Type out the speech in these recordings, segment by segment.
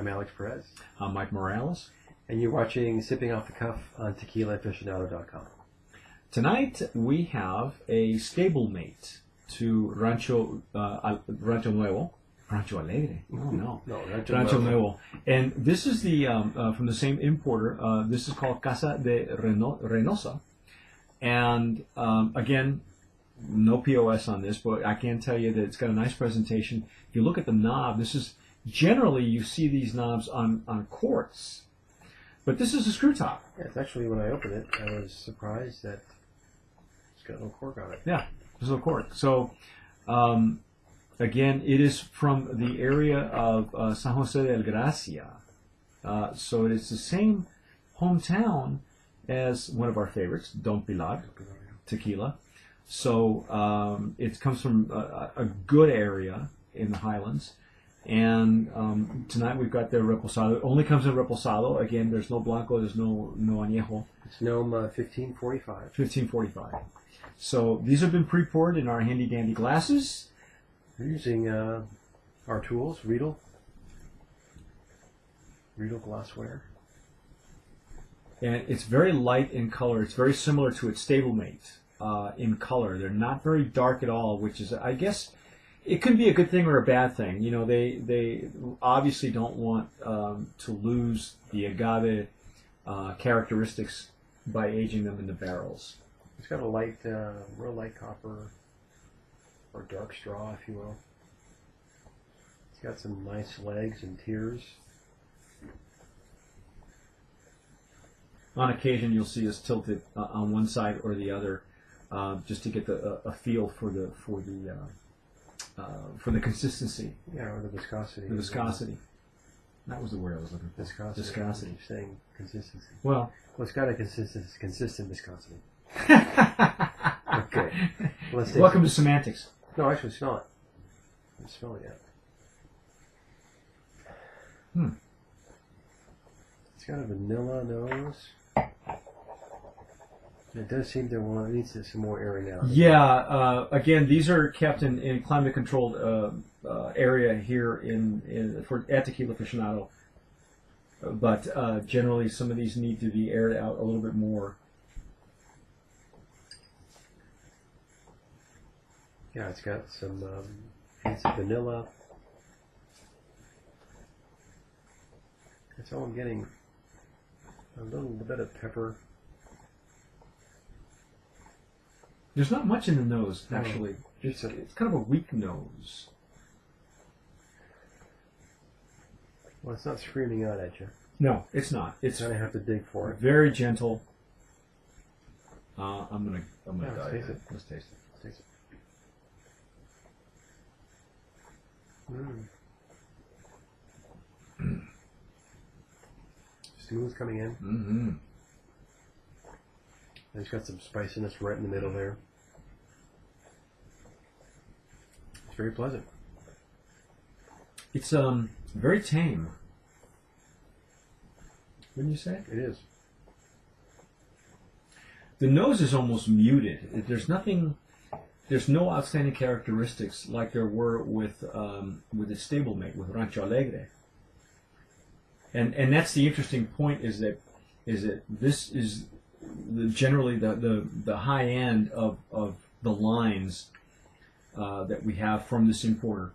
I'm Alex Perez, I'm Mike Morales. and you're watching Sipping Off the Cuff on TequilaAficionado.com. Tonight we have a stablemate to Rancho uh, Rancho Nuevo, Rancho Alegre. Oh no, No, Rancho Rancho Nuevo. Nuevo. And this is the um, uh, from the same importer. Uh, this is called Casa de Reno- Reynosa. And um, again, no POS on this, but I can tell you that it's got a nice presentation. If you look at the knob, this is generally you see these knobs on on quartz, but this is a screw top. Yeah, it's actually when I opened it, I was surprised that it's got no cork on it. Yeah, there's a cork. So, um, again, it is from the area of uh, San Jose del Gracia. Uh, so it's the same hometown as one of our favorites, Don Pilar tequila. So um, it comes from a, a good area in the Highlands. And um, tonight we've got the reposado. It only comes in reposado. Again, there's no blanco, there's no no añejo. It's NOM uh, 1545. 1545. So these have been pre-poured in our handy dandy glasses. We're using uh, our tools, Riedel. Riedel glassware. And it's very light in color. It's very similar to its stablemate uh, in color. They're not very dark at all, which is, I guess, it can be a good thing or a bad thing. You know, they they obviously don't want um, to lose the agave uh, characteristics by aging them in the barrels. It's got a light, uh, real light copper, or dark straw, if you will. It's got some nice legs and tears. On occasion, you'll see us tilt it uh, on one side or the other, uh, just to get the, a, a feel for the for the uh, for the consistency, Yeah, or the viscosity. the viscosity. That was the word I was looking for. Viscosity. Viscosity. You're saying consistency. Well, Well, it's got a consistent, consistent viscosity. okay. Let's take Welcome to semantics. No, actually, smell it. I haven't smelled it yet. Hmm. It's got a vanilla nose. It does seem to want it needs some more airing out. Yeah. Uh, again, these are kept in, in climate controlled uh, uh, area here in, in for at Tequila Aficionado. But uh, generally, some of these need to be aired out a little bit more. Yeah, it's got some um, hints of vanilla. That's all I'm getting. A little bit of pepper. There's not much in the nose, actually. It's, It's a- it's kind of a weak nose. Well, it's not screaming out at you. No, it's not. It's Kind of have to dig for it. very gentle. Uh, I'm gonna, I'm gonna Yeah, let's taste in. it. Let's taste it. Taste it. Mm. Smooth coming in. Mm-hmm. And it's got some spiciness right in the middle there. It's very pleasant. It's um very tame. Wouldn't you say? It is. The nose is almost muted. There's nothing. There's no outstanding characteristics like there were with um, with the stablemate with Rancho Alegre. And and that's the interesting point is that is that this is the, generally the, the the high end of of the lines uh, that we have from this importer.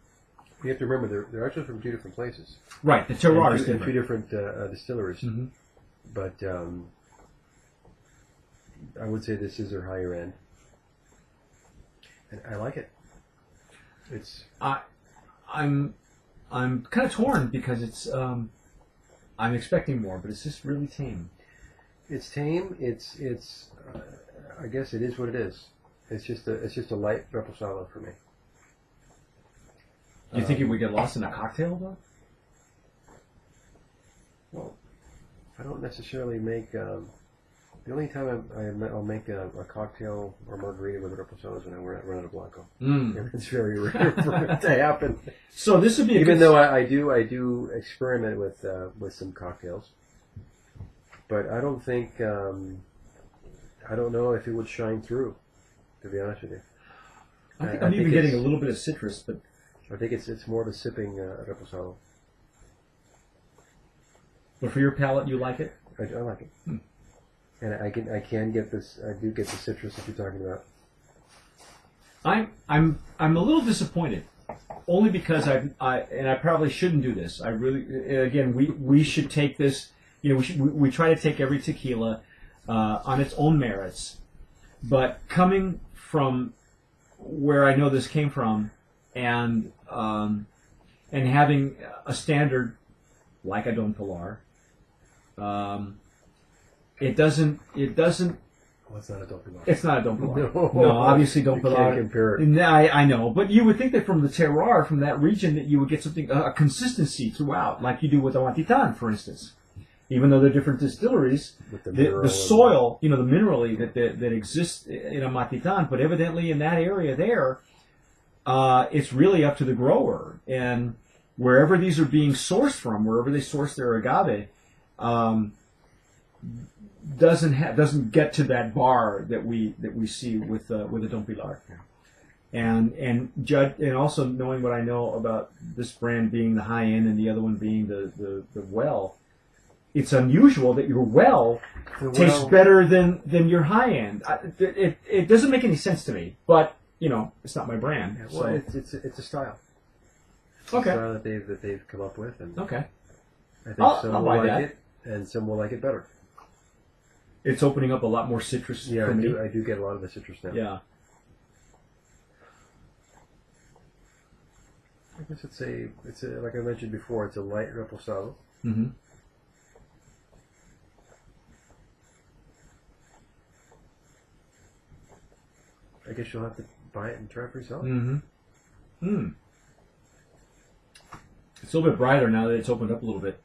You have to remember they're, they're actually from two different places. Right, the terroir and is two, and two different. different uh, uh, distilleries. Mhm. But um, I would say this is their higher end. And I like it. It's I, I'm, I'm kind of torn because it's, um, I'm expecting more, but it's just really tame. It's tame. It's it's. Uh, I guess it is what it is. It's just a it's just a light reposado for me. Do you think it Um, would get lost in a cocktail though? Well, I don't necessarily make. Um, the only time I, will make a, a cocktail or margarita with reposado is when I run out of blanco. Mm. It's very rare for it to happen. So this would be a Even though I, I do I do experiment with uh, with some cocktails, but I don't think um, I don't know if it would shine through. To be honest with you, I think I I'm think even getting a little bit of citrus, but I think it's it's more of a sipping uh, reposado. But for your palate, you like it. I, I like it, Hmm. and I can I can get this. I do get the citrus that you're talking about. I'm I'm I'm a little disappointed, only because I I and I probably shouldn't do this. I really again we we should take this. You know we should we, we try to take every tequila uh, on its own merits, but coming from where I know this came from, and um, and having a standard like a Don Pilar, um, it doesn't it doesn't Oh, it's not a Don Pilar. it's not a Don Pilar. No. no obviously Don You Pilar. can't compare it. I, I know, but you would think that from the terroir, from that region, that you would get something a, consistency throughout, like you do with Amatitan, for instance. Even though they're different distilleries, the the, the soil, you know, the minerally that, that that exists in Amatitan, but evidently in that area there, uh, it's really up to the grower and wherever these are being sourced from, wherever they source their agave. Um, doesn't have doesn't get to that bar that we that we see with uh, with the Don Pilar. And and judge and also knowing what I know about this brand being the high end and the other one being the the, the well, it's unusual that your well The tastes well- better than than your high end. I, it, it it doesn't make any sense to me, but you know it's not my brand. Well, so it's it's it's a style. It's a okay, style that they've that they've come up with, and okay, I think I'll- some I'll will like that. it, and some will like it better. it's opening up a lot more citrus Yeah, I me. do. I do get a lot of the citrus now. Yeah. I guess it's a it's a like I mentioned before. It's a light reposado. hmm I guess you'll have to buy it and try it for yourself. Mm-hmm. Hmm. It's a little bit brighter now that it's opened up a little bit.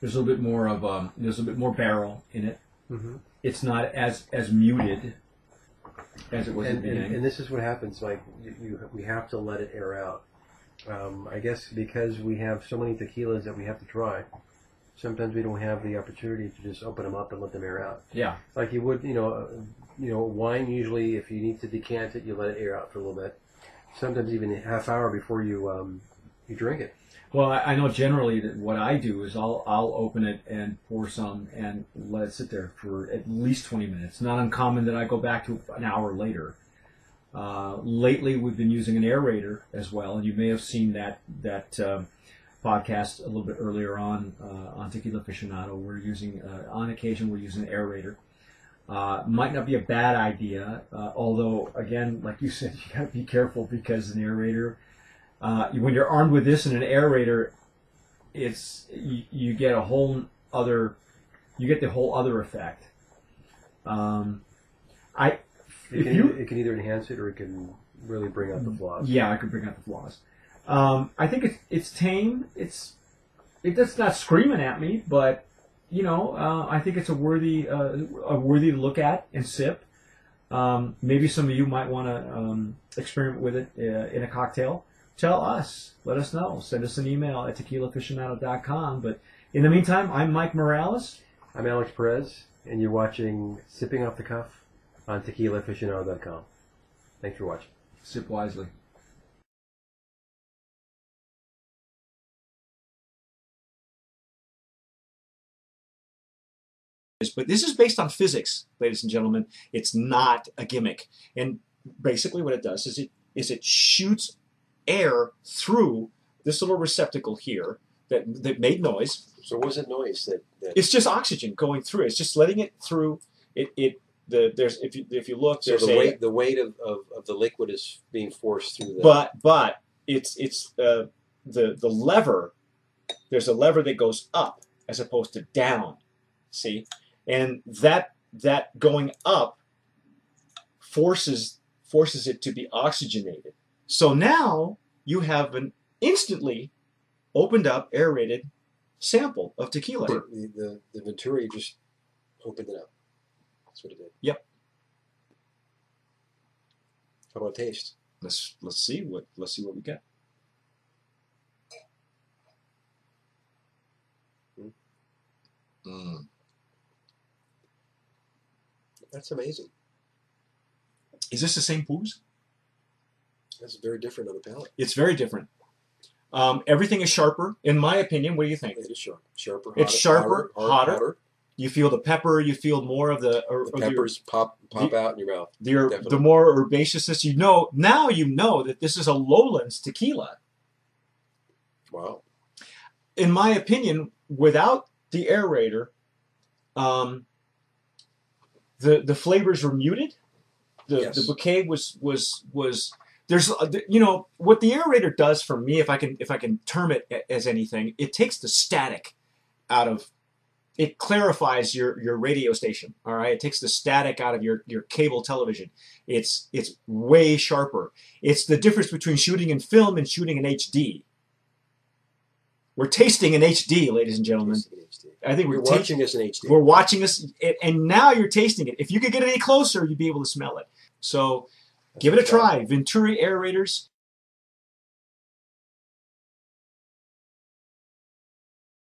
There's a little bit more of um, there's a bit more barrel in it. Mm-hmm. It's not as as muted as it was And, at the and, and this is what happens. Like you, you, we have to let it air out. Um, I guess because we have so many tequilas that we have to try. Sometimes we don't have the opportunity to just open them up and let them air out. yeah. Like you would, you know, uh, you know, wine. Usually, if you need to decant it, you let it air out for a little bit. Sometimes even a half hour before you um, you drink it. Well, I, I know generally that what I do is I'll I'll open it and pour some and let it sit there for at least twenty minutes. Not uncommon that I go back to an hour later. Uh, lately, we've been using an aerator as well, and you may have seen that that um, podcast a little bit earlier on uh, on Tequila Aficionado. We're using uh, on occasion we're using an aerator. Uh, might not be a bad idea, uh, although again, like you said, you got to be careful because an aerator uh, when you're armed with this and an aerator, it's you, you get a whole other, you get the whole other effect. Um, I It can, you either, it can either enhance it or it can really bring out the flaws. yeah, I could bring out the flaws. Um, I think it's it's tame. It's it, it's not screaming at me, but you know, uh, I think it's a worthy uh, a worthy to look at and sip. Um, maybe some of you might want to um, experiment with it uh, in a cocktail. Tell us. Let us know. Send us an email at tequilaaficionado.com. But in the meantime, I'm Mike Morales. I'm Alex Perez, and you're watching Sipping Off the Cuff on TequilaAficionado.com. Thanks for watching. Sip wisely. But this is based on physics, ladies and gentlemen. It's not a gimmick. And basically, what it does is it is it shoots air through this little receptacle here that that made noise. So, what was that noise that? that It's just oxygen going through. It's just letting it through. It it the there's if you if you look so there's the a weight the weight of, of, of the liquid is being forced through the. but but it's it's uh, the the lever. There's a lever that goes up as opposed to down. See, and that that going up forces forces it to be oxygenated. So now you have an instantly opened up aerated sample of tequila. the, the, the, Venturi just opened it up. That's what it did. Yep. How about taste? Let's let's see what let's see what we get. Mm. That's amazing. Is this the same booze? That's very different on the palate. It's very different. Um, everything is sharper, in my opinion. What do you think? It is sharp, sharper. It's sharper, hotter, hotter. You feel the pepper. You feel more of the, or, The of your- peppers pop pop out in your mouth. the, definitely. the more herbaceousness. You know now. You know that this is a lowlands tequila. Wow. in my opinion, without the aerator, um, the the flavors were muted. The Yes. the bouquet was was was there's uh, you know what the aerator does for me if I can if I can term it as anything, it takes the static out of it clarifies your your radio station. All right, it takes the static out of your your cable television. It's it's way sharper. It's the difference between shooting in film and shooting in HD. We're tasting in HD, ladies and gentlemen. Tasting in HD. I think we're You're ta- watching this in HD. we're watching us, and- and now you're tasting it. If you could get any closer, you'd be able to smell it. So give it a try. Venturi aerators.